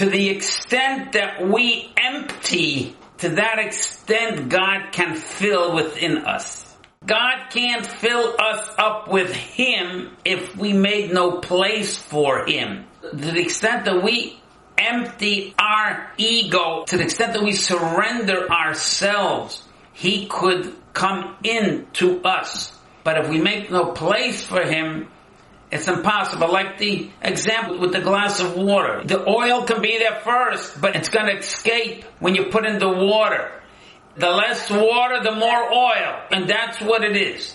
to the extent that we empty, to that extent God can fill within us. God can't fill us up with Him if we made no place for Him. To the extent that we empty our ego, to the extent that we surrender ourselves, He could come into us. But if we make no place for Him, it's impossible. Like the example with the glass of water. The oil can be there first, but it's to escape when you put in the water. The less water, the more oil. And that's what it is.